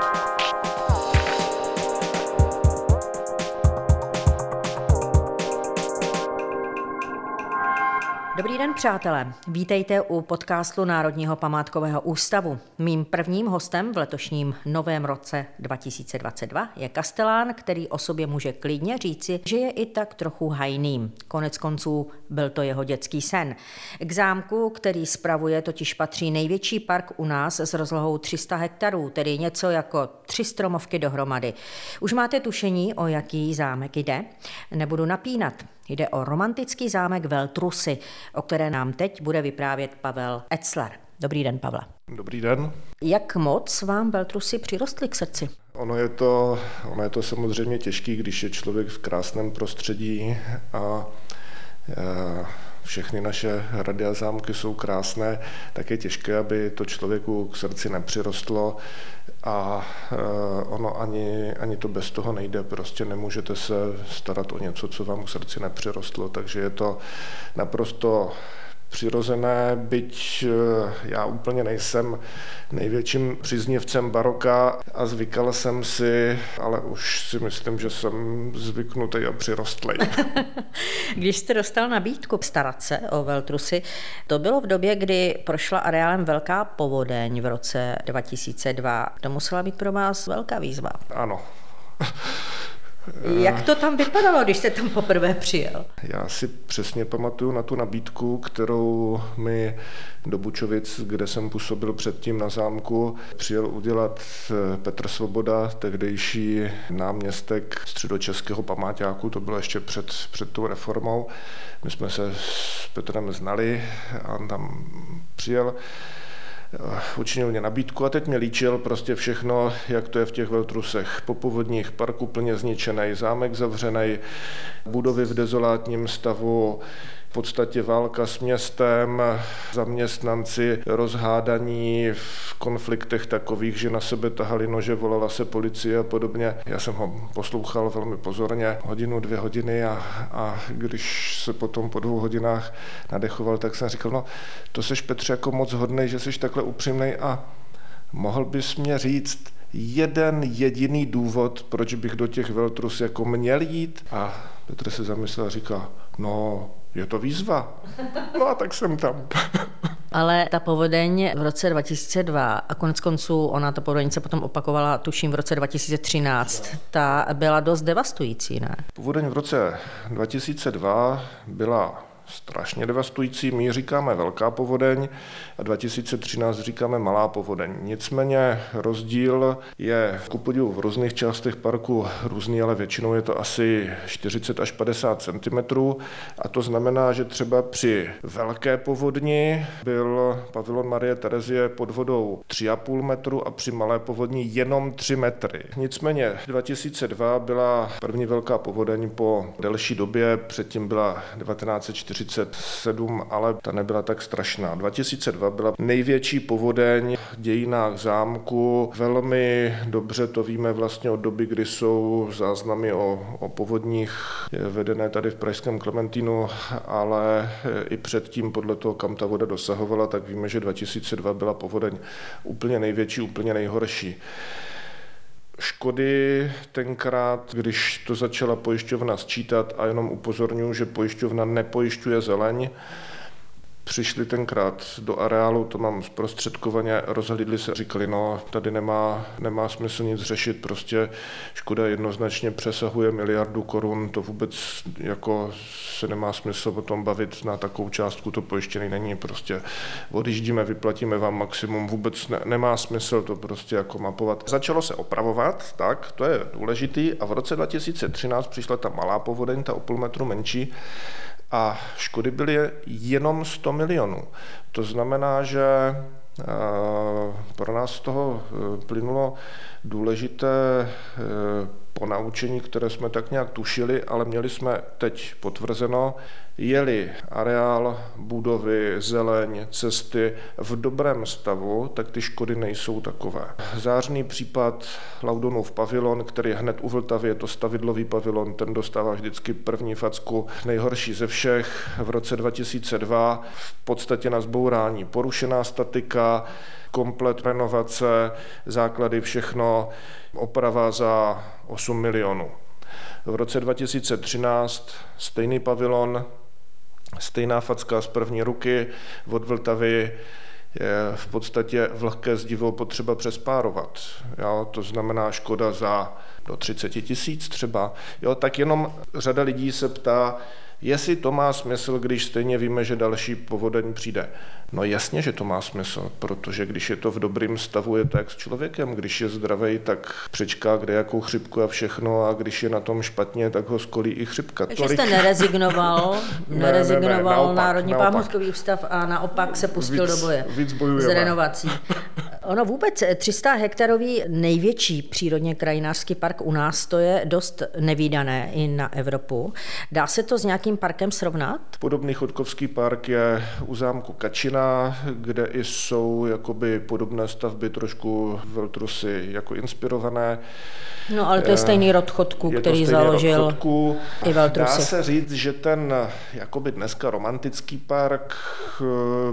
you Dobrý den, přátelé. Vítejte u podcastu Národního památkového ústavu. Mým prvním hostem v letošním novém roce 2022 je Kastelán, který o sobě může klidně říci, že je i tak trochu hajným. Konec konců byl to jeho dětský sen. K zámku, který spravuje, totiž patří největší park u nás s rozlohou 300 hektarů, tedy něco jako tři stromovky dohromady. Už máte tušení, o jaký zámek jde? Nebudu napínat. Jde o romantický zámek Veltrusy, o které nám teď bude vyprávět Pavel Etzler. Dobrý den, Pavle. Dobrý den. Jak moc vám Veltrusy přirostly k srdci? Ono je, to, ono je to samozřejmě těžký, když je člověk v krásném prostředí a, a všechny naše hrady a zámky jsou krásné, tak je těžké, aby to člověku k srdci nepřirostlo a eh, ono ani, ani to bez toho nejde, prostě nemůžete se starat o něco, co vám k srdci nepřirostlo, takže je to naprosto přirozené, byť eh, já úplně nejsem největším příznivcem baroka a zvykal jsem si, ale už si myslím, že jsem zvyknutý a přirostlý. Když jste dostal nabídku starat se o Veltrusy, to bylo v době, kdy prošla areálem velká povodeň v roce 2002. To musela být pro vás velká výzva. Ano. Jak to tam vypadalo, když jste tam poprvé přijel? Já si přesně pamatuju na tu nabídku, kterou mi do Bučovic, kde jsem působil předtím na zámku, přijel udělat eh, Petr Svoboda, tehdejší náměstek středočeského pamáťáku, to bylo ještě před, před tou reformou. My jsme se s Petrem znali a on tam přijel učinil mě nabídku a teď mě líčil prostě všechno, jak to je v těch veltrusech. Po povodních parku plně zničený, zámek zavřený, budovy v dezolátním stavu, v podstatě válka s městem, zaměstnanci rozhádaní v konfliktech takových, že na sebe tahali nože, volala se policie a podobně. Já jsem ho poslouchal velmi pozorně, hodinu, dvě hodiny a, a když se potom po dvou hodinách nadechoval, tak jsem říkal, no to seš Petře jako moc hodnej, že jsi takhle upřímnej a mohl bys mě říct, jeden jediný důvod, proč bych do těch Veltrus jako měl jít. A Petr se zamyslel a říká, no, je to výzva. No a tak jsem tam. Ale ta povodeň v roce 2002 a konec konců ona ta povodeň se potom opakovala, tuším, v roce 2013, ta byla dost devastující, ne? Povodeň v roce 2002 byla strašně devastující. My říkáme velká povodeň a 2013 říkáme malá povodeň. Nicméně rozdíl je ku podivu v různých částech parku různý, ale většinou je to asi 40 až 50 cm. A to znamená, že třeba při velké povodni byl pavilon Marie Terezie pod vodou 3,5 metru a při malé povodni jenom 3 metry. Nicméně 2002 byla první velká povodeň po delší době, předtím byla 1940 1947, ale ta nebyla tak strašná. 2002 byla největší povodeň v dějinách zámku. Velmi dobře to víme vlastně od doby, kdy jsou záznamy o, o povodních vedené tady v Pražském Klementínu, ale i předtím podle toho, kam ta voda dosahovala, tak víme, že 2002 byla povodeň úplně největší, úplně nejhorší. Škody tenkrát, když to začala pojišťovna sčítat a jenom upozorňuji, že pojišťovna nepojišťuje zeleň, přišli tenkrát do areálu, to mám zprostředkovaně, rozhlídli se, říkali, no tady nemá, nemá smysl nic řešit, prostě škoda jednoznačně přesahuje miliardu korun, to vůbec jako se nemá smysl o tom bavit na takovou částku, to pojištěný není, prostě odjíždíme, vyplatíme vám maximum, vůbec ne, nemá smysl to prostě jako mapovat. Začalo se opravovat, tak, to je důležitý a v roce 2013 přišla ta malá povodeň, ta o půl metru menší, a škody byly jenom 100 milionů. To znamená, že eh, pro nás z toho eh, plynulo důležité eh, ponaučení, které jsme tak nějak tušili, ale měli jsme teď potvrzeno, jeli areál, budovy, zeleň, cesty v dobrém stavu, tak ty škody nejsou takové. Zářný případ Laudonův pavilon, který hned u Vltavy, je to stavidlový pavilon, ten dostává vždycky první facku, nejhorší ze všech. V roce 2002 v podstatě na zbourání porušená statika, komplet renovace, základy, všechno, oprava za 8 milionů. V roce 2013 stejný pavilon, stejná facka z první ruky od Vltavy, je v podstatě vlhké zdivo potřeba přespárovat. Jo, to znamená škoda za do 30 tisíc třeba. Jo, tak jenom řada lidí se ptá, jestli to má smysl, když stejně víme, že další povodeň přijde. No jasně, že to má smysl, protože když je to v dobrém stavu, je to jak s člověkem. Když je zdravý, tak přečká kde jakou chřipku a všechno a když je na tom špatně, tak ho skolí i chřipka. Takže Tolik... jste nerezignoval, nerezignoval ne, ne, ne, naopak, Národní naopak. památkový ústav a naopak se pustil víc, do boje víc s renovací. Ono vůbec 300 hektarový největší přírodně krajinářský park u nás, to je dost nevýdané i na Evropu. Dá se to s nějakým parkem srovnat? Podobný chodkovský park je u zámku Kačina, kde i jsou jakoby podobné stavby trošku Veltrusy jako inspirované. No ale to je stejný rod chodku, je který založil chodku. i Veltrusy. Dá se říct, že ten jakoby dneska romantický park eh,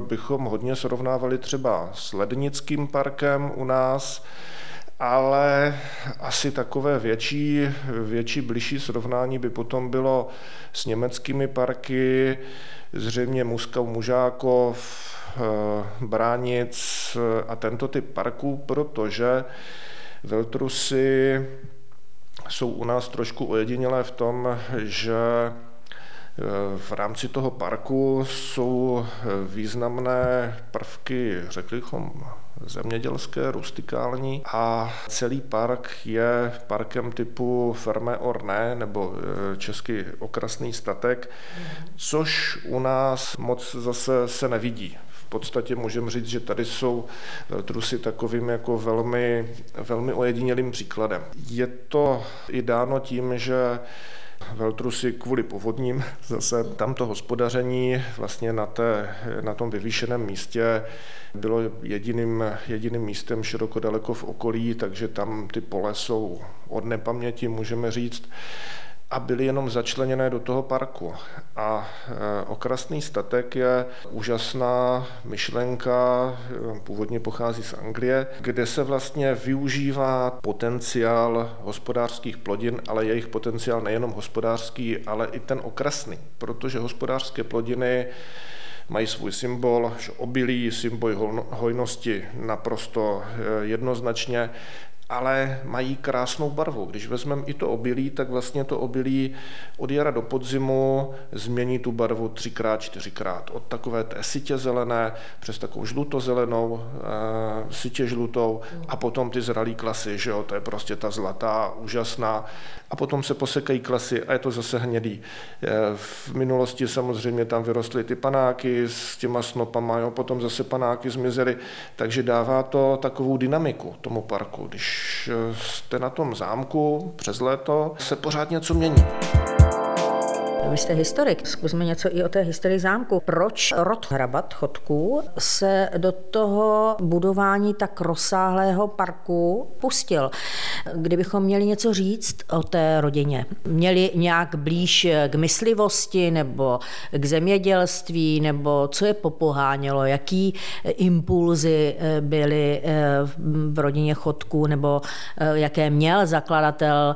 bychom hodně srovnávali třeba s Lednickým parkem u nás, ale asi takové větší, větší bližší srovnání by potom bylo s německými parky, zřejmě Muskau, Mužákov, eh, Bránic a tento typ parků, protože Veltrusy jsou u nás trošku ojedinělé v tom, že eh, v rámci toho parku jsou významné prvky, řekli bychom, zemědělské, rustikální a celý park je parkem typu Ferme Orné nebo e, český okrasný statek, což u nás moc zase se nevidí. V podstatě můžeme říct, že tady jsou trusy takovým jako velmi, velmi ojedinělým příkladem. Je to i dáno tím, že Veltrusy kvůli povodním, zase tamto hospodaření vlastně na, té, na tom vyvýšeném místě bylo jediným, jediným místem široko daleko v okolí, takže tam ty pole jsou od nepaměti, můžeme říct a byly jenom začleněné do toho parku. A e, okrasný statek je úžasná myšlenka, e, původně pochází z Anglie, kde se vlastně využívá potenciál hospodářských plodin, ale jejich potenciál nejenom hospodářský, ale i ten okrasný, protože hospodářské plodiny mají svůj symbol, obilí, symbol hojnosti naprosto e, jednoznačně ale mají krásnou barvu. Když vezmeme i to obilí, tak vlastně to obilí od jara do podzimu změní tu barvu třikrát, čtyřikrát. Od takové té sitě zelené přes takovou žlutozelenou, e, sitě žlutou a potom ty zralý klasy, že jo, to je prostě ta zlatá, úžasná. A potom se posekají klasy a je to zase hnědý. E, v minulosti samozřejmě tam vyrostly ty panáky s těma snopama, jo, potom zase panáky zmizely, takže dává to takovou dynamiku tomu parku. Když jste na tom zámku přes léto, se pořád něco mění. Vy jste historik, zkusme něco i o té historii zámku. Proč rod hrabat chodků se do toho budování tak rozsáhlého parku pustil? Kdybychom měli něco říct o té rodině, měli nějak blíž k myslivosti nebo k zemědělství, nebo co je popohánělo, jaký impulzy eh, byly eh, v rodině chodků, nebo eh, jaké měl zakladatel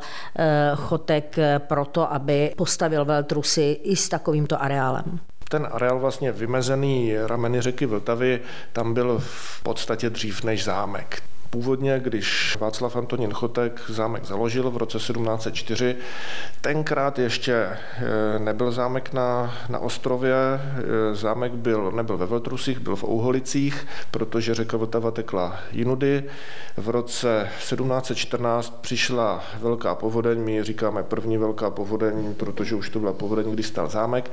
chotek pro to, aby postavil veltru Rusy i s takovýmto areálem ten areál vlastně vymezený rameny řeky Vltavy, tam byl v podstatě dřív než zámek. Původně, když Václav Antonín Chotek zámek založil v roce 1704, tenkrát ještě eh, nebyl zámek na, na ostrově, eh, zámek byl, nebyl ve Veltrusích, byl v Ouholicích, protože řeka Vltava tekla jinudy. V roce 1714 přišla velká povodeň, my říkáme první velká povodeň, protože už to byla povodeň, kdy stal zámek,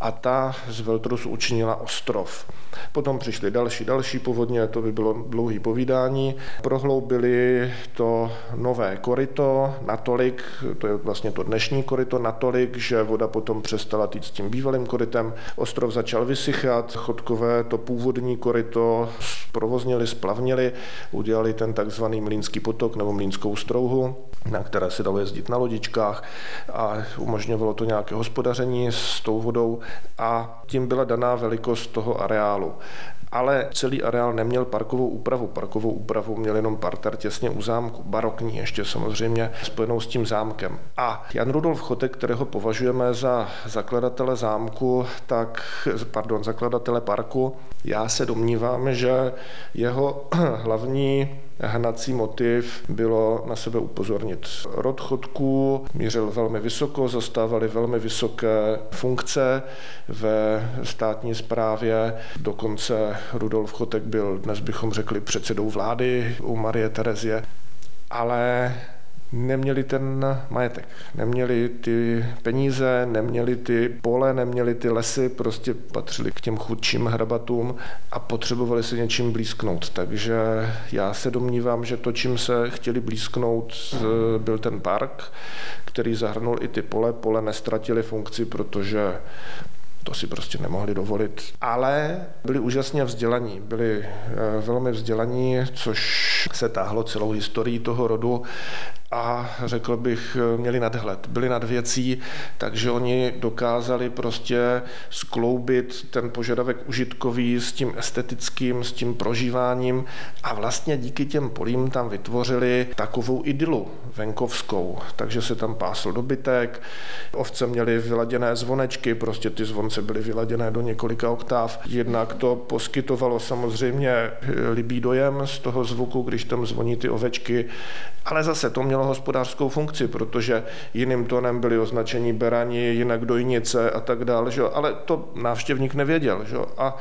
a ta z Veltrusu učinila ostrov. Potom přišly další, další povodně, to by bylo dlouhý povídání Prohloubili to nové koryto natolik, to je vlastně to dnešní koryto natolik, že voda potom přestala týt s tím bývalým korytem. Ostrov začal vysychat, chodkové to původní koryto provoznili, splavnili, udělali ten takzvaný mlínský potok nebo mlínskou strouhu, na které se dalo jezdit na lodičkách a umožňovalo to nějaké hospodaření s tou vodou a tím byla daná velikost toho areálu ale celý areál neměl parkovou úpravu. Parkovou úpravu měl jenom parter těsně u zámku, barokní ještě samozřejmě spojenou s tím zámkem. A Jan Rudolf Chotek, kterého považujeme za zakladatele zámku, tak, pardon, zakladatele parku, já se domnívám, že jeho hlavní hnací motiv bylo na sebe upozornit. Rod chodků mířil velmi vysoko, zastávali velmi vysoké funkce ve státní správě. Dokonce Rudolf Chotek byl, dnes bychom řekli, předsedou vlády u Marie Terezie. Ale neměli ten majetek, neměli ty peníze, neměli ty pole, neměli ty lesy, prostě patřili k těm chudším hrabatům a potřebovali se něčím blízknout. Takže já se domnívám, že to, čím se chtěli blízknout, byl ten park, který zahrnul i ty pole. Pole nestratili funkci, protože to si prostě nemohli dovolit. Ale byli úžasně vzdělaní, byli eh, velmi vzdělaní, což se táhlo celou historii toho rodu. A řekl bych, měli nadhled, byli nad věcí, takže oni dokázali prostě skloubit ten požadavek užitkový s tím estetickým, s tím prožíváním. A vlastně díky těm polím tam vytvořili takovou idylu venkovskou, takže se tam pásl dobytek, ovce měly vyladěné zvonečky, prostě ty zvonce byly vyladěné do několika oktáv, jednak to poskytovalo samozřejmě libý dojem z toho zvuku, když tam zvoní ty ovečky, ale zase to mělo mělo hospodářskou funkci, protože jiným tónem byly označení berani, jinak dojnice a tak dále, že? ale to návštěvník nevěděl. Že? A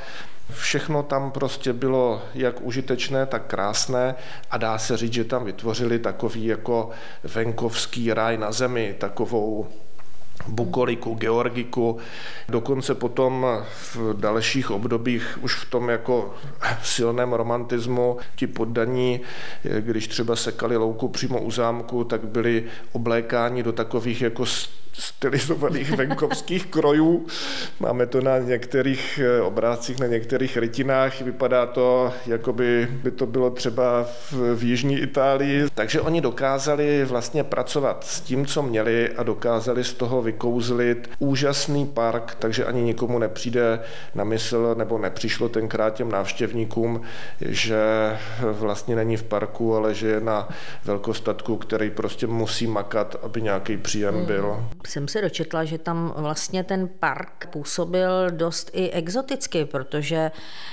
Všechno tam prostě bylo jak užitečné, tak krásné a dá se říct, že tam vytvořili takový jako venkovský ráj na zemi, takovou bukoliku, georgiku. Dokonce potom v dalších obdobích už v tom jako silném romantismu ti poddaní, když třeba sekali louku přímo u zámku, tak byli oblékáni do takových jako stylizovaných venkovských krojů. Máme to na některých eh, obrázcích, na některých rytinách. Vypadá to, jako by, by to bylo třeba v, v jižní Itálii. Takže oni dokázali vlastně pracovat s tím, co měli a dokázali z toho vykouzlit úžasný park, takže ani nikomu nepřijde na mysl, nebo nepřišlo tenkrát těm návštěvníkům, že vlastně není v parku, ale že je na velkostatku, který prostě musí makat, aby nějaký příjem hmm. byl jsem se dočetla, že tam vlastně ten park působil dost i exoticky, protože,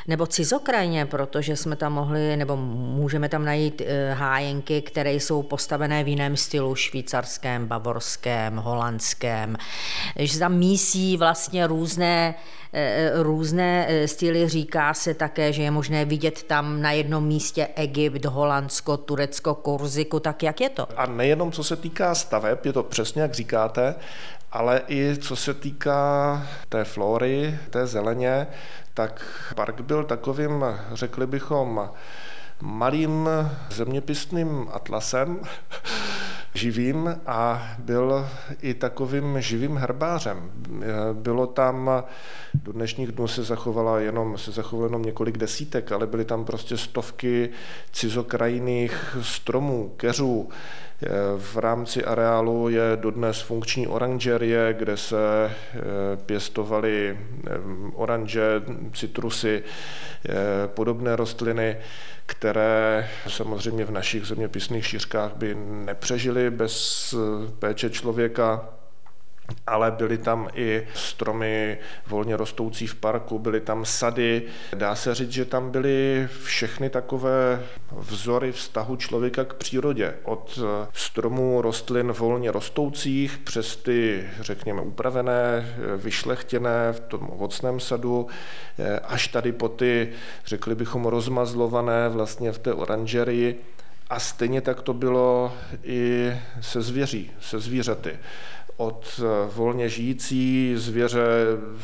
nebo cizokrajně, protože jsme tam mohli, nebo můžeme tam najít eh, hájenky, které jsou postavené v jiném stylu, švýcarském, bavorském, holandském, že tam mísí vlastně různé různé eh, styly. Říká se také, že je možné vidět tam na jednom místě Egypt, Holandsko, Turecko, Korziku, tak jak je to? A nejenom co se týká staveb, je to přesně jak říkáte, ale i co se týká té flory, té zeleně, tak park byl takovým, řekli bychom, malým zeměpisným atlasem, živým a byl i takovým živým herbářem. Bylo tam, do dnešních dnů se zachovala jenom, se zachovalo jenom několik desítek, ale byly tam prostě stovky cizokrajných stromů, keřů, v rámci areálu je dodnes funkční oranžerie, kde se eh, pěstovaly eh, oranže, citrusy, eh, podobné rostliny, které samozřejmě v našich zeměpisných šířkách by nepřežily bez péče člověka ale byly tam i stromy volně rostoucí v parku, byly tam sady. Dá se říct, že tam byly všechny takové vzory vztahu člověka k přírodě. Od stromů rostlin volně rostoucích přes ty, řekněme, upravené, vyšlechtěné v tom ovocném sadu, až tady po ty, řekli bychom, rozmazlované vlastně v té oranžerii A stejně tak to bylo i se zvěří, se zvířaty od eh, volně žijící zvěře,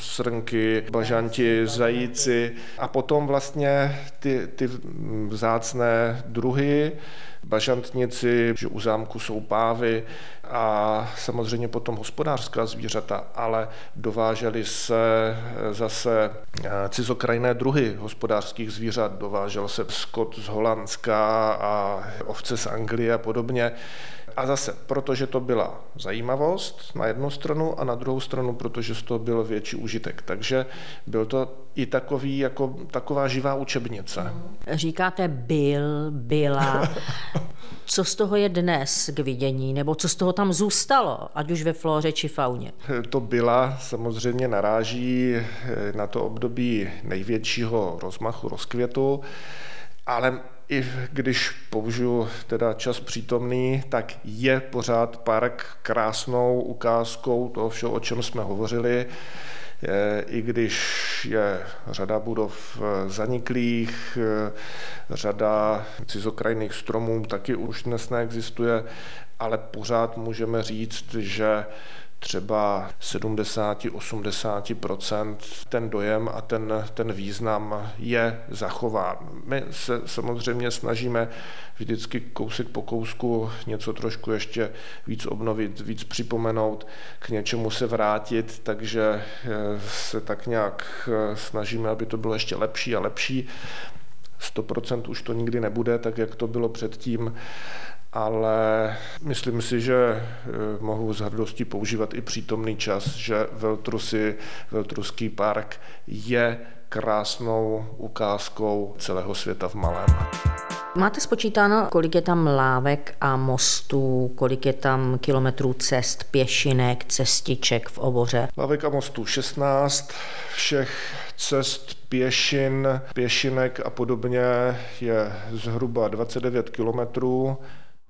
srnky, bažanti, zajíci a potom vlastně ty, ty vzácné druhy, bažantnici, že u zámku jsou pávy a samozřejmě potom hospodářská zvířata, ale dovážely se eh, zase eh, cizokrajné druhy hospodářských zvířat, dovážel se skot z Holandska a ovce z Anglie a podobně. A zase, protože to byla zajímavost na jednu stranu a na druhou stranu, protože z toho byl větší užitek. Takže byl to i takový, jako taková živá učebnice. Říkáte byl, byla. Co z toho je dnes k vidění, nebo co z toho tam zůstalo, ať už ve flóře či fauně? To byla samozřejmě naráží na to období největšího rozmachu, rozkvětu, ale i když použiju teda čas přítomný, tak je pořád park krásnou ukázkou toho všeho, o čem jsme hovořili. I když je řada budov zaniklých, řada cizokrajných stromů taky už dnes neexistuje, ale pořád můžeme říct, že třeba 70-80% ten dojem a ten, ten význam je zachován. My se samozřejmě snažíme vždycky kousek po kousku něco trošku ještě víc obnovit, víc připomenout, k něčemu se vrátit, takže eh, se tak nějak eh, snažíme, aby to bylo ještě lepší a lepší. 100% už to nikdy nebude, tak jak to bylo předtím, ale myslím si, že eh, mohu s hrdostí používat i přítomný čas, že Veltrusy, Veltruský park je krásnou ukázkou celého světa v malém. Máte spočítáno, kolik je tam lávek a mostů, kolik je tam kilometrů cest, pěšinek, cestiček v oboře? Lávek a mostů 16, všech cest, pěšin, pěšinek a podobně je zhruba 29 kilometrů.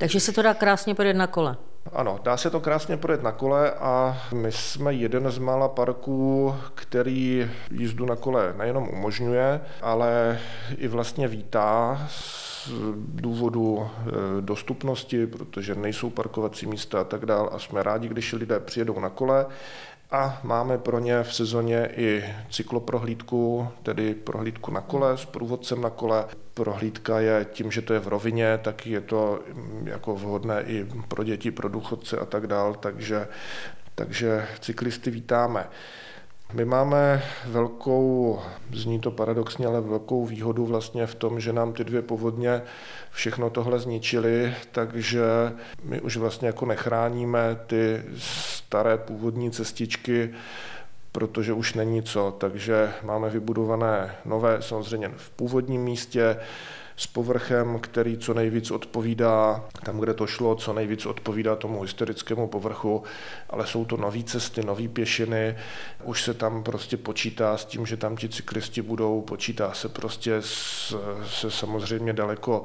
Takže se to dá krásně projet na kole. Ano, dá se to krásně projet na kole a my jsme jeden z mála parků, který jízdu na kole nejenom umožňuje, ale i vlastně vítá z důvodu e, dostupnosti, protože nejsou parkovací místa a tak dále a jsme rádi, když lidé přijedou na kole a máme pro ně v sezóně i cykloprohlídku, tedy prohlídku na kole s průvodcem na kole. Prohlídka je tím, že to je v rovině, tak je to mm, jako vhodné i pro děti, pro důchodce a tak dál, takže, takže cyklisty vítáme. My máme velkou, zní to paradoxně, ale velkou výhodu vlastně v tom, že nám ty dvě povodně všechno tohle zničily, takže my už vlastně jako nechráníme ty staré původní cestičky, protože už není co, takže máme vybudované nové, samozřejmě v původním místě, s povrchem, který co nejvíc odpovídá, tam, kde to šlo, co nejvíc odpovídá tomu historickému povrchu, ale jsou to nové cesty, nové pěšiny, už se tam prostě počítá s tím, že tam ti cyklisti budou, počítá se prostě s, se samozřejmě daleko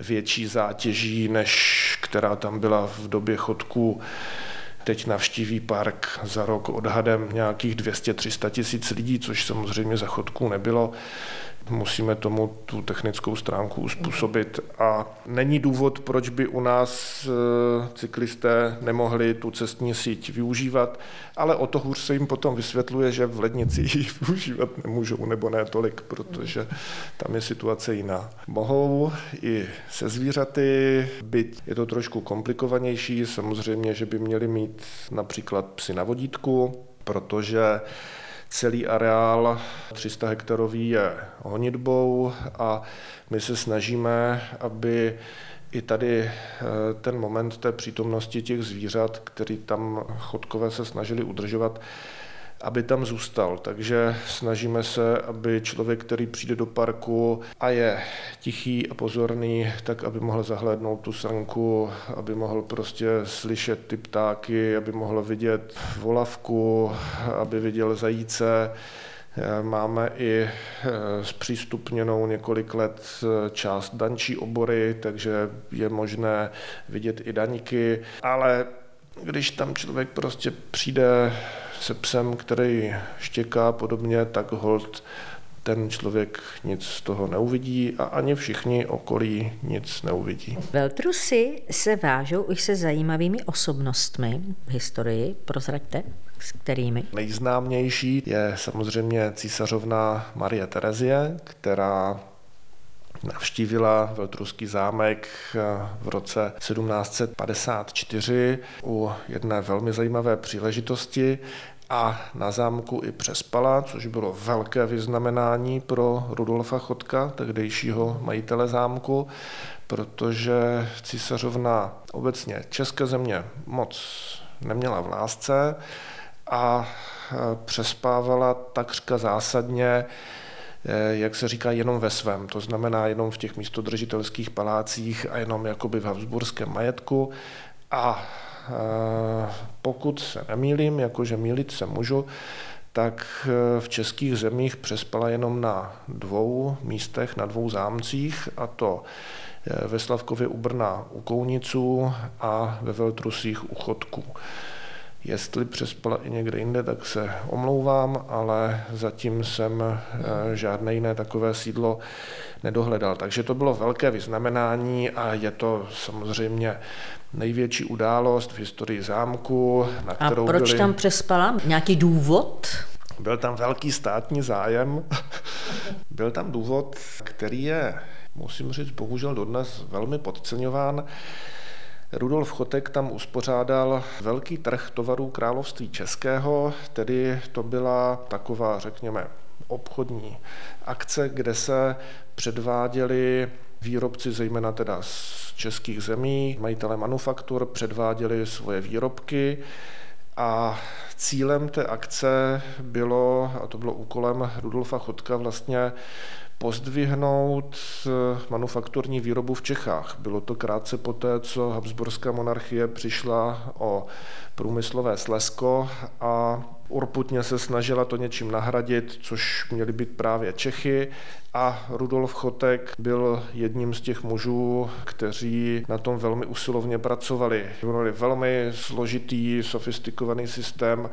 větší zátěží, než která tam byla v době chodků teď navštíví park za rok odhadem nějakých 200-300 tisíc lidí, což samozřejmě za chodků nebylo musíme tomu tu technickou stránku uspůsobit a není důvod, proč by u nás e, cyklisté nemohli tu cestní síť využívat, ale o to hůř se jim potom vysvětluje, že v lednici ji využívat nemůžou, nebo ne tolik, protože tam je situace jiná. Mohou i se zvířaty, byť je to trošku komplikovanější, samozřejmě, že by měli mít například psy na vodítku, protože Celý areál 300 hektarový je honitbou a my se snažíme, aby i tady eh, ten moment té přítomnosti těch zvířat, který tam chodkové se snažili udržovat, aby tam zůstal. Takže snažíme se, aby člověk, který přijde do parku a je tichý a pozorný, tak aby mohl zahlédnout tu sanku, aby mohl prostě slyšet ty ptáky, aby mohl vidět volavku, aby viděl zajíce. Máme i eh, zpřístupněnou několik let eh, část dančí obory, takže je možné vidět i daníky, ale když tam člověk prostě přijde se psem, který štěká podobně, tak hold ten člověk nic z toho neuvidí a ani všichni okolí nic neuvidí. Veltrusy se vážou už se zajímavými osobnostmi v historii. Prozraďte, s kterými? Nejznámější je samozřejmě císařovna Marie Terezie, která navštívila Veltruský zámek eh, v roce 1754 u jedné velmi zajímavé příležitosti a na zámku i přespala, což bylo velké vyznamenání pro Rudolfa Chodka, tehdejšího majitele zámku, protože císařovna obecně české země moc neměla v lásce a e, přespávala takřka zásadně jak se říká, jenom ve svém, to znamená jenom v těch místodržitelských palácích a jenom jakoby v Habsburském majetku a Eh, pokud se nemýlím, jakože mýlit se můžu, tak eh, v českých zemích přespala jenom na dvou místech, na dvou zámcích, a to eh, ve Slavkově u Brna u Kouniců a ve Veltrusích u Chodků. Jestli přespala i někde jinde, tak se omlouvám, ale zatím jsem žádné jiné takové sídlo nedohledal. Takže to bylo velké vyznamenání a je to samozřejmě největší událost v historii zámku, na kterou A proč byli... tam přespala? Nějaký důvod? Byl tam velký státní zájem. Byl tam důvod, který je, musím říct, bohužel dodnes velmi podceňován. Rudolf Chotek tam uspořádal velký trh tovarů království českého, tedy to byla taková, řekněme, obchodní akce, kde se předváděly výrobci, zejména teda z českých zemí, majitele manufaktur, předváděli svoje výrobky a cílem té akce bylo, a to bylo úkolem Rudolfa Chodka, vlastně pozdvihnout manufakturní výrobu v Čechách. Bylo to krátce poté, co Habsburská monarchie přišla o průmyslové slesko a urputně se snažila to něčím nahradit, což měly být právě Čechy a Rudolf Chotek byl jedním z těch mužů, kteří na tom velmi usilovně pracovali. Měli velmi složitý, sofistikovaný systém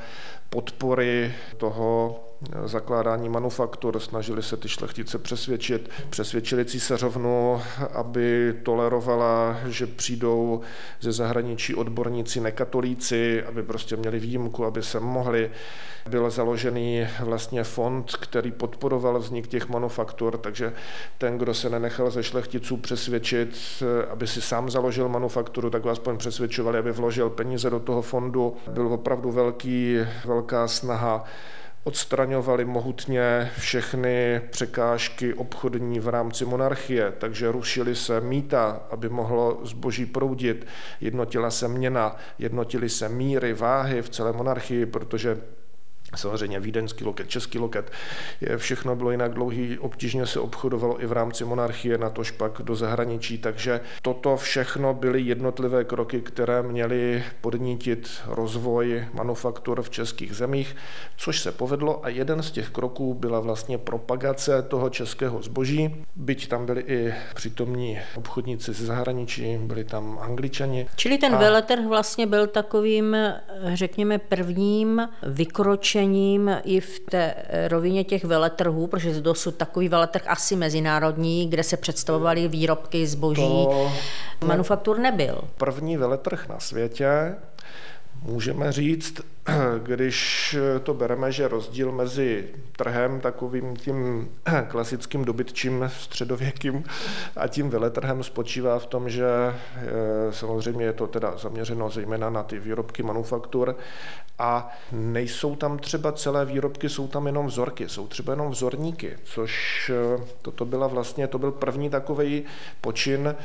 podpory toho zakládání manufaktur, snažili se ty šlechtice přesvědčit, přesvědčili císařovnu, aby tolerovala, že přijdou ze zahraničí odborníci nekatolíci, aby prostě měli výjimku, aby se mohli. Byl založený vlastně fond, který podporoval vznik těch manufaktur, takže ten, kdo se nenechal ze šlechticů přesvědčit, aby si sám založil manufakturu, tak ho aspoň přesvědčovali, aby vložil peníze do toho fondu. Byl opravdu velký, velká snaha odstraňovali mohutně všechny překážky obchodní v rámci monarchie, takže rušily se mýta, aby mohlo zboží proudit, jednotila se měna, jednotily se míry, váhy v celé monarchii, protože Samozřejmě vídeňský loket, český loket, je, všechno bylo jinak dlouhý, obtížně se obchodovalo i v rámci monarchie, na tož pak do zahraničí, takže toto všechno byly jednotlivé kroky, které měly podnítit rozvoj manufaktur v českých zemích, což se povedlo a jeden z těch kroků byla vlastně propagace toho českého zboží, byť tam byli i přítomní obchodníci ze zahraničí, byli tam angličani. Čili ten a... veletrh vlastně byl takovým, řekněme, prvním vykročením řešením i v té rovině těch veletrhů, protože dosud takový veletrh asi mezinárodní, kde se představovaly výrobky zboží, to... manufaktur nebyl. První veletrh na světě, můžeme říct, když to bereme, že rozdíl mezi trhem takovým tím klasickým dobytčím středověkým a tím veletrhem spočívá v tom, že eh, samozřejmě je to teda zaměřeno zejména na ty výrobky manufaktur a nejsou tam třeba celé výrobky, jsou tam jenom vzorky, jsou třeba jenom vzorníky, což eh, toto byla vlastně, to byl první takový počin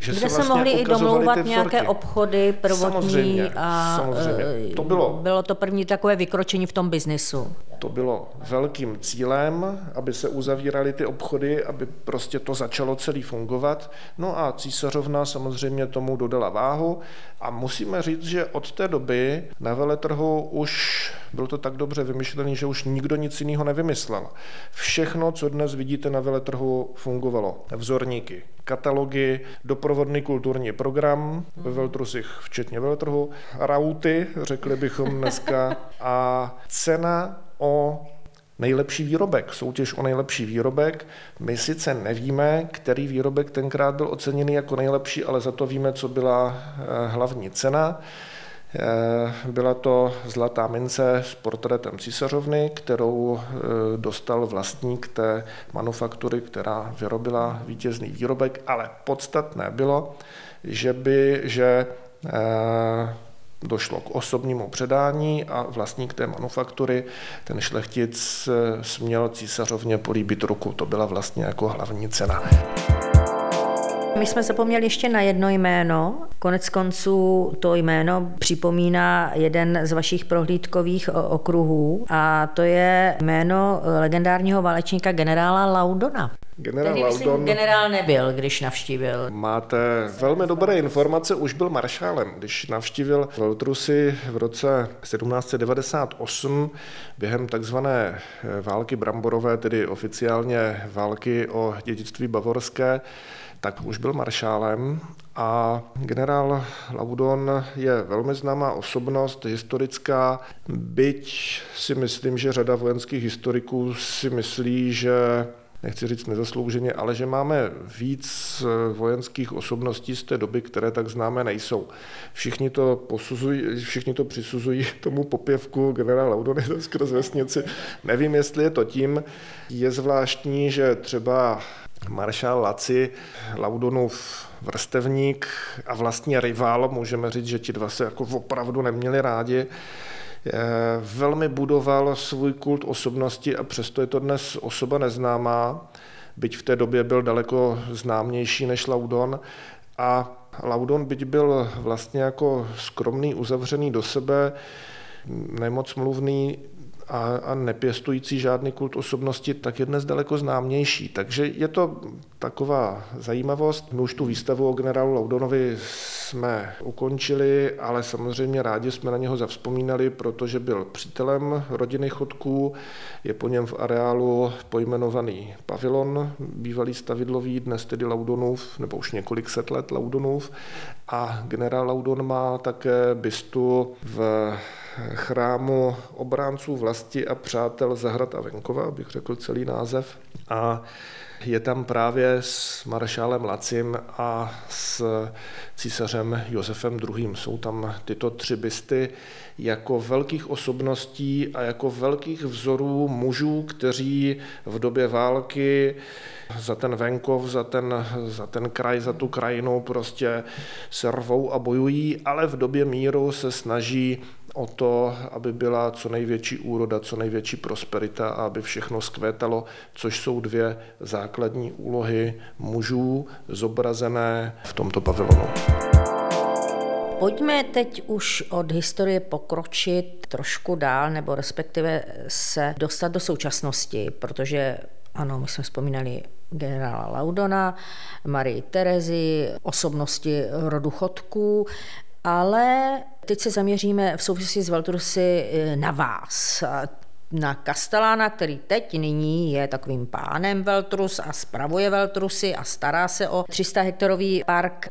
že Kde se, vlastně mohli i domlouvat nějaké obchody prvotní samozřejmě, a samozřejmě. To bylo, bylo to první takové vykročení v tom biznisu. To bylo velkým cílem, aby se uzavíraly ty obchody, aby prostě to začalo celý fungovat. No a císařovna samozřejmě tomu dodala váhu a musíme říct, že od té doby na veletrhu už bylo to tak dobře vymyšlené, že už nikdo nic jiného nevymyslel. Všechno, co dnes vidíte na veletrhu, fungovalo. Vzorníky, katalogy, doprovodný kulturní program ve Veltrusích, včetně veletrhu, rauty, řekli bychom dneska, a cena o nejlepší výrobek, soutěž o nejlepší výrobek. My sice nevíme, který výrobek tenkrát byl oceněný jako nejlepší, ale za to víme, co byla eh, hlavní cena. Eh, byla to zlatá mince s portrétem císařovny, kterou eh, dostal vlastník té manufaktury, která vyrobila vítězný výrobek, ale podstatné bylo, že by, že došlo k osobnímu předání a vlastník té manufaktury, ten šlechtic, směl císařovně políbit ruku. To byla vlastně jako hlavní cena. My jsme zapomněli ještě na jedno jméno. Konec konců to jméno připomíná jeden z vašich prohlídkových okruhů a to je jméno legendárního válečníka generála Laudona. Generál Laudon, myslím, generál nebyl, když navštívil. Máte velmi dobré informace, už byl maršálem, když navštívil Veltrusy v roce 1798 během takzvané války bramborové, tedy oficiálně války o dědictví bavorské, tak už byl maršálem a generál Laudon je velmi známá osobnost, historická, byť si myslím, že řada vojenských historiků si myslí, že nechci říct nezaslouženě, ale že máme víc vojenských osobností z té doby, které tak známé nejsou. Všichni to, posuzují, všichni to přisuzují tomu popěvku generála Laudony skrz vesnici. Nevím, jestli je to tím. Je zvláštní, že třeba maršál Laci, Laudonův vrstevník a vlastně rival, můžeme říct, že ti dva se jako opravdu neměli rádi, velmi budoval svůj kult osobnosti a přesto je to dnes osoba neznámá, byť v té době byl daleko známější než Laudon. A Laudon, byť byl vlastně jako skromný, uzavřený do sebe, nemoc mluvný, a, a nepěstující žádný kult osobnosti, tak je dnes daleko známější. Takže je to taková zajímavost. My už tu výstavu o generálu Laudonovi jsme ukončili, ale samozřejmě rádi jsme na něho zavzpomínali, protože byl přítelem rodiny Chodků. Je po něm v areálu pojmenovaný pavilon, bývalý stavidlový, dnes tedy Laudonův, nebo už několik set let Laudonův. A generál Laudon má také bystu v chrámu obránců vlasti a přátel Zahrad a Venkova, abych řekl celý název. A je tam právě s maršálem Lacim a s císařem Josefem II. Jsou tam tyto tři bysty jako velkých osobností a jako velkých vzorů mužů, kteří v době války za ten venkov, za ten, za ten kraj, za tu krajinu prostě se rvou a bojují, ale v době míru se snaží o to, aby byla co největší úroda, co největší prosperita a aby všechno skvétalo, což jsou dvě základní úlohy mužů zobrazené v tomto pavilonu. Pojďme teď už od historie pokročit trošku dál, nebo respektive se dostat do současnosti, protože ano, my jsme vzpomínali generála Laudona, Marii Terezy, osobnosti rodu Chodků, ale teď se zaměříme v souvislosti s Valtrusy eh, na vás na Kastelána, který teď nyní je takovým pánem Veltrus a spravuje Veltrusy a stará se o 300 hektarový park.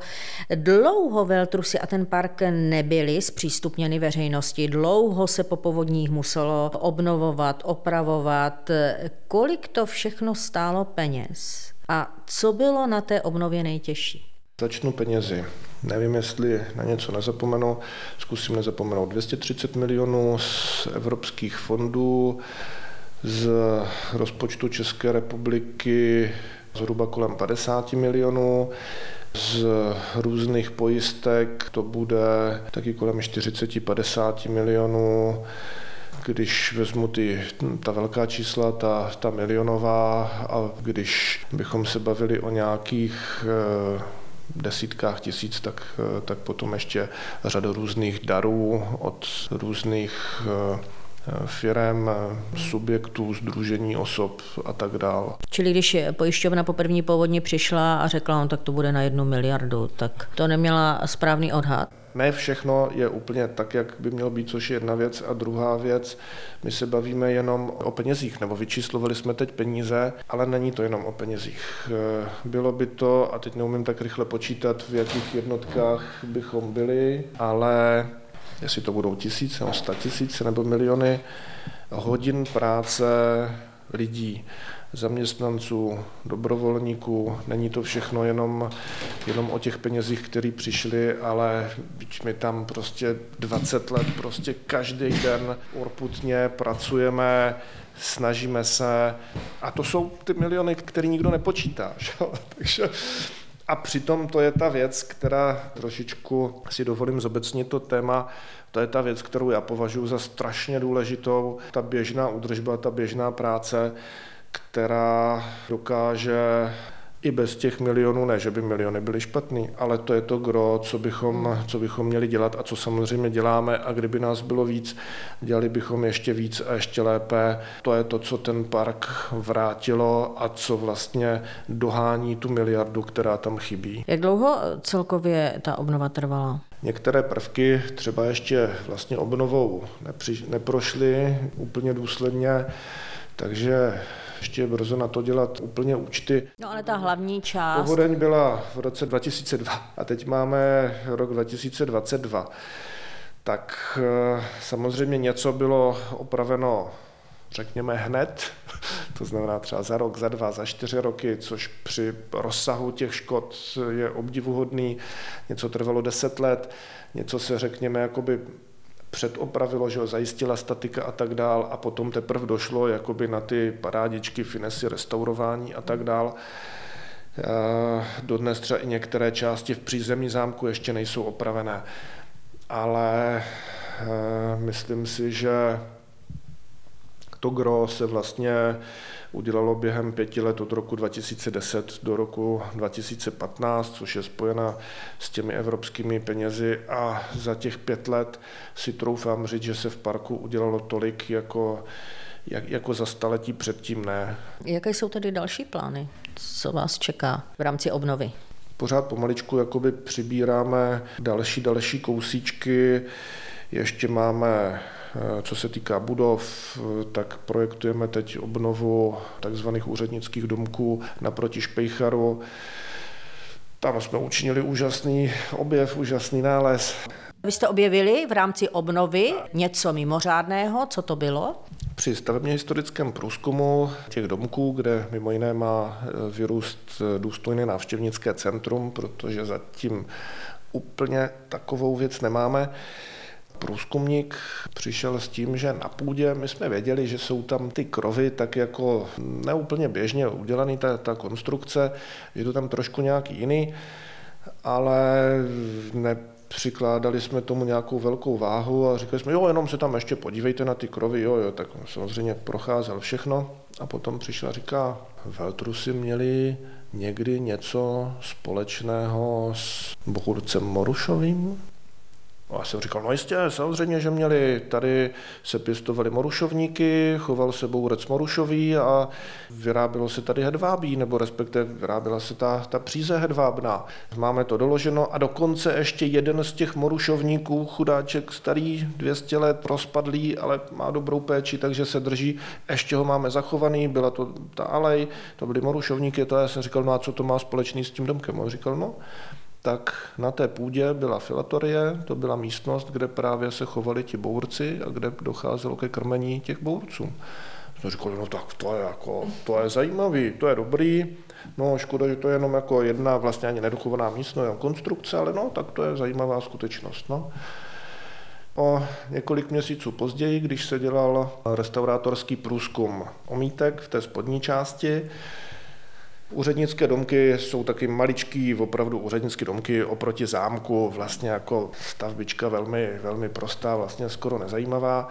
Dlouho Veltrusy a ten park nebyly zpřístupněny veřejnosti, dlouho se po povodních muselo obnovovat, opravovat. Kolik to všechno stálo peněz? A co bylo na té obnově nejtěžší? Začnu penězi. Nevím, jestli na něco nezapomenu. Zkusím nezapomenout 230 milionů z evropských fondů, z rozpočtu České republiky zhruba kolem 50 milionů, z různých pojistek to bude taky kolem 40-50 milionů. Když vezmu ty, ta velká čísla, ta, ta milionová a když bychom se bavili o nějakých eh, desítkách tisíc, tak, tak potom ještě řada různých darů od různých eh, firem, subjektů, združení osob a tak dál. Čili když pojišťovna po první povodně přišla a řekla, no tak to bude na jednu miliardu, tak to neměla správný odhad? Ne všechno je úplně tak, jak by mělo být, což je jedna věc. A druhá věc, my se bavíme jenom o penězích, nebo vyčíslovali jsme teď peníze, ale není to jenom o penězích. Eh, bylo by to, a teď neumím tak rychle počítat, v jakých jednotkách bychom byli, ale jestli to budou tisíce, nebo sta tisíce, nebo miliony hodin práce lidí, zaměstnanců, dobrovolníků. Není to všechno jenom, jenom o těch penězích, které přišly, ale my tam prostě 20 let, prostě každý den urputně pracujeme, snažíme se a to jsou ty miliony, které nikdo nepočítá. Že? Takže a přitom to je ta věc, která trošičku si dovolím zobecnit to téma, to je ta věc, kterou já považuji za strašně důležitou, ta běžná údržba, ta běžná práce, která dokáže i bez těch milionů, ne, že by miliony byly špatný, ale to je to gro, co bychom, co bychom měli dělat a co samozřejmě děláme a kdyby nás bylo víc, dělali bychom ještě víc a ještě lépe. To je to, co ten park vrátilo a co vlastně dohání tu miliardu, která tam chybí. Jak dlouho celkově ta obnova trvala? Některé prvky třeba ještě vlastně obnovou nepři, neprošly úplně důsledně, takže ještě je brzo na to dělat úplně účty. No ale ta hlavní část... Povodeň byla v roce 2002 a teď máme rok 2022. Tak eh, samozřejmě něco bylo opraveno řekněme hned, to znamená třeba za rok, za dva, za čtyři roky, což při rozsahu těch škod je obdivuhodný. Něco trvalo deset let, něco se řekněme jakoby předopravilo, že ho zajistila statika a tak dál a potom teprve došlo jakoby na ty parádičky, finesy, restaurování a tak dál. Dodnes třeba i některé části v přízemí zámku ještě nejsou opravené, ale eh, myslím si, že to gro se vlastně udělalo během pěti let od roku 2010 do roku 2015, což je spojena s těmi evropskými penězi a za těch pět let si troufám říct, že se v parku udělalo tolik jako jak, jako za staletí předtím ne. Jaké jsou tedy další plány? Co vás čeká v rámci obnovy? Pořád pomaličku jakoby přibíráme další, další kousíčky. Ještě máme co se týká budov, tak projektujeme teď obnovu takzvaných úřednických domků naproti Špejcharu. Tam jsme učinili úžasný objev, úžasný nález. Vy jste objevili v rámci obnovy něco mimořádného, co to bylo? Při stavebně historickém průzkumu těch domků, kde mimo jiné má eh, vyrůst eh, důstojné návštěvnické centrum, protože zatím úplně takovou věc nemáme, Průzkumník přišel s tím, že na půdě my jsme věděli, že jsou tam ty krovy tak jako neúplně běžně udělaný ta, ta konstrukce, že to tam trošku nějaký jiný, ale ne, přikládali jsme tomu nějakou velkou váhu a říkali jsme, jo, jenom se tam ještě podívejte na ty krovy, jo, jo, tak samozřejmě procházel všechno a potom přišel a říká, Veltrusy měli někdy něco společného s Bohurcem Morušovým? A já jsem říkal, no jistě, samozřejmě, že měli, tady se pěstovali morušovníky, choval se bourec morušový a vyrábělo se tady hedvábí, nebo respektive vyráběla se ta, ta příze hedvábná. Máme to doloženo a dokonce ještě jeden z těch morušovníků, chudáček starý, 200 let, rozpadlý, ale má dobrou péči, takže se drží, ještě ho máme zachovaný, byla to ta alej, to byly morušovníky, to já jsem říkal, no a co to má společný s tím domkem? On říkal, no, tak na té půdě byla filatorie, to byla místnost, kde právě se chovali ti bourci a kde docházelo ke krmení těch bourců. Jsme říkali, no tak to je, jako, to je zajímavý, to je dobrý, no škoda, že to je jenom jako jedna vlastně ani nedochovaná místnost, jenom konstrukce, ale no, tak to je zajímavá skutečnost. No. O několik měsíců později, když se dělal restaurátorský průzkum omítek v té spodní části, Úřednické domky jsou taky maličký, opravdu úřednické domky oproti zámku, vlastně jako stavbička velmi, velmi prostá, vlastně skoro nezajímavá.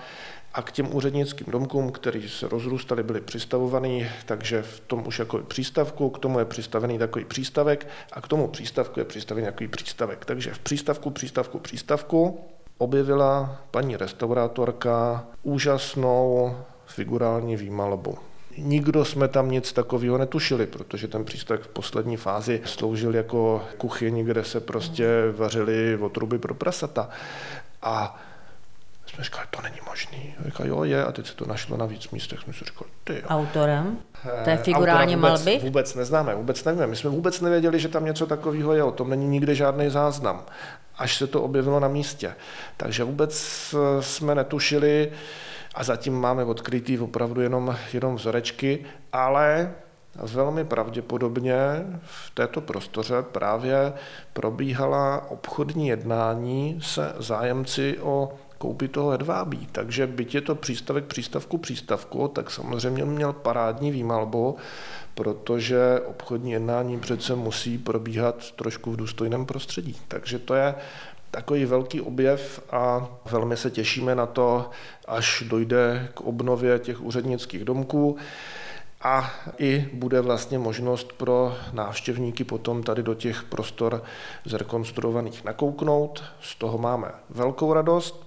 A k těm úřednickým domkům, které se rozrůstaly, byly přistavovaný, takže v tom už jako přístavku, k tomu je přistavený takový přístavek a k tomu přístavku je přistavený takový přístavek. Takže v přístavku, přístavku, přístavku objevila paní restaurátorka úžasnou figurální výmalbu. Nikdo jsme tam nic takového netušili, protože ten přístavek v poslední fázi sloužil jako kuchyň, kde se prostě vařily otruby pro prasata. A jsme říkali, to není možný. Říkali, jo, je, a teď se to našlo na víc místech. Jsme si říkali, ty jo. Autorem té figurální vůbec, malby? Vůbec neznáme, vůbec nevíme. My jsme vůbec nevěděli, že tam něco takového je, o tom není nikde žádný záznam. až se to objevilo na místě. Takže vůbec jsme netušili, a zatím máme odkrytý opravdu jenom, jenom vzorečky, ale velmi pravděpodobně v této prostoře právě probíhala obchodní jednání se zájemci o koupi toho hedvábí. Takže byť je to přístavek přístavku přístavku, tak samozřejmě měl parádní výmalbu, protože obchodní jednání přece musí probíhat trošku v důstojném prostředí. Takže to je takový velký objev a velmi se těšíme na to, až dojde k obnově těch úřednických domků a i bude vlastně možnost pro návštěvníky potom tady do těch prostor zrekonstruovaných nakouknout. Z toho máme velkou radost.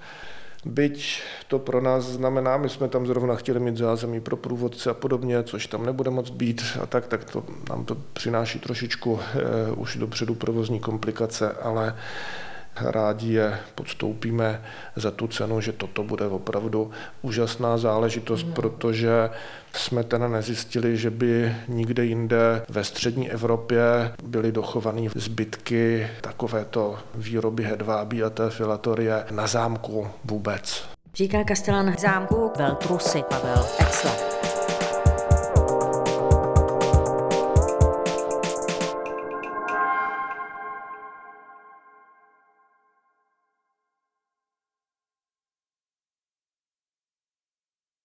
Byť to pro nás znamená, my jsme tam zrovna chtěli mít zázemí pro průvodce a podobně, což tam nebude moc být a tak, tak to nám to přináší trošičku eh, už dopředu provozní komplikace, ale rádi je podstoupíme za tu cenu, že toto bude opravdu úžasná záležitost, mm. protože jsme teda nezjistili, že by nikde jinde ve střední Evropě byly dochované zbytky takovéto výroby hedvábí a té filatorie na zámku vůbec. Říká kastelán zámku Veltrusy Pavel Exler.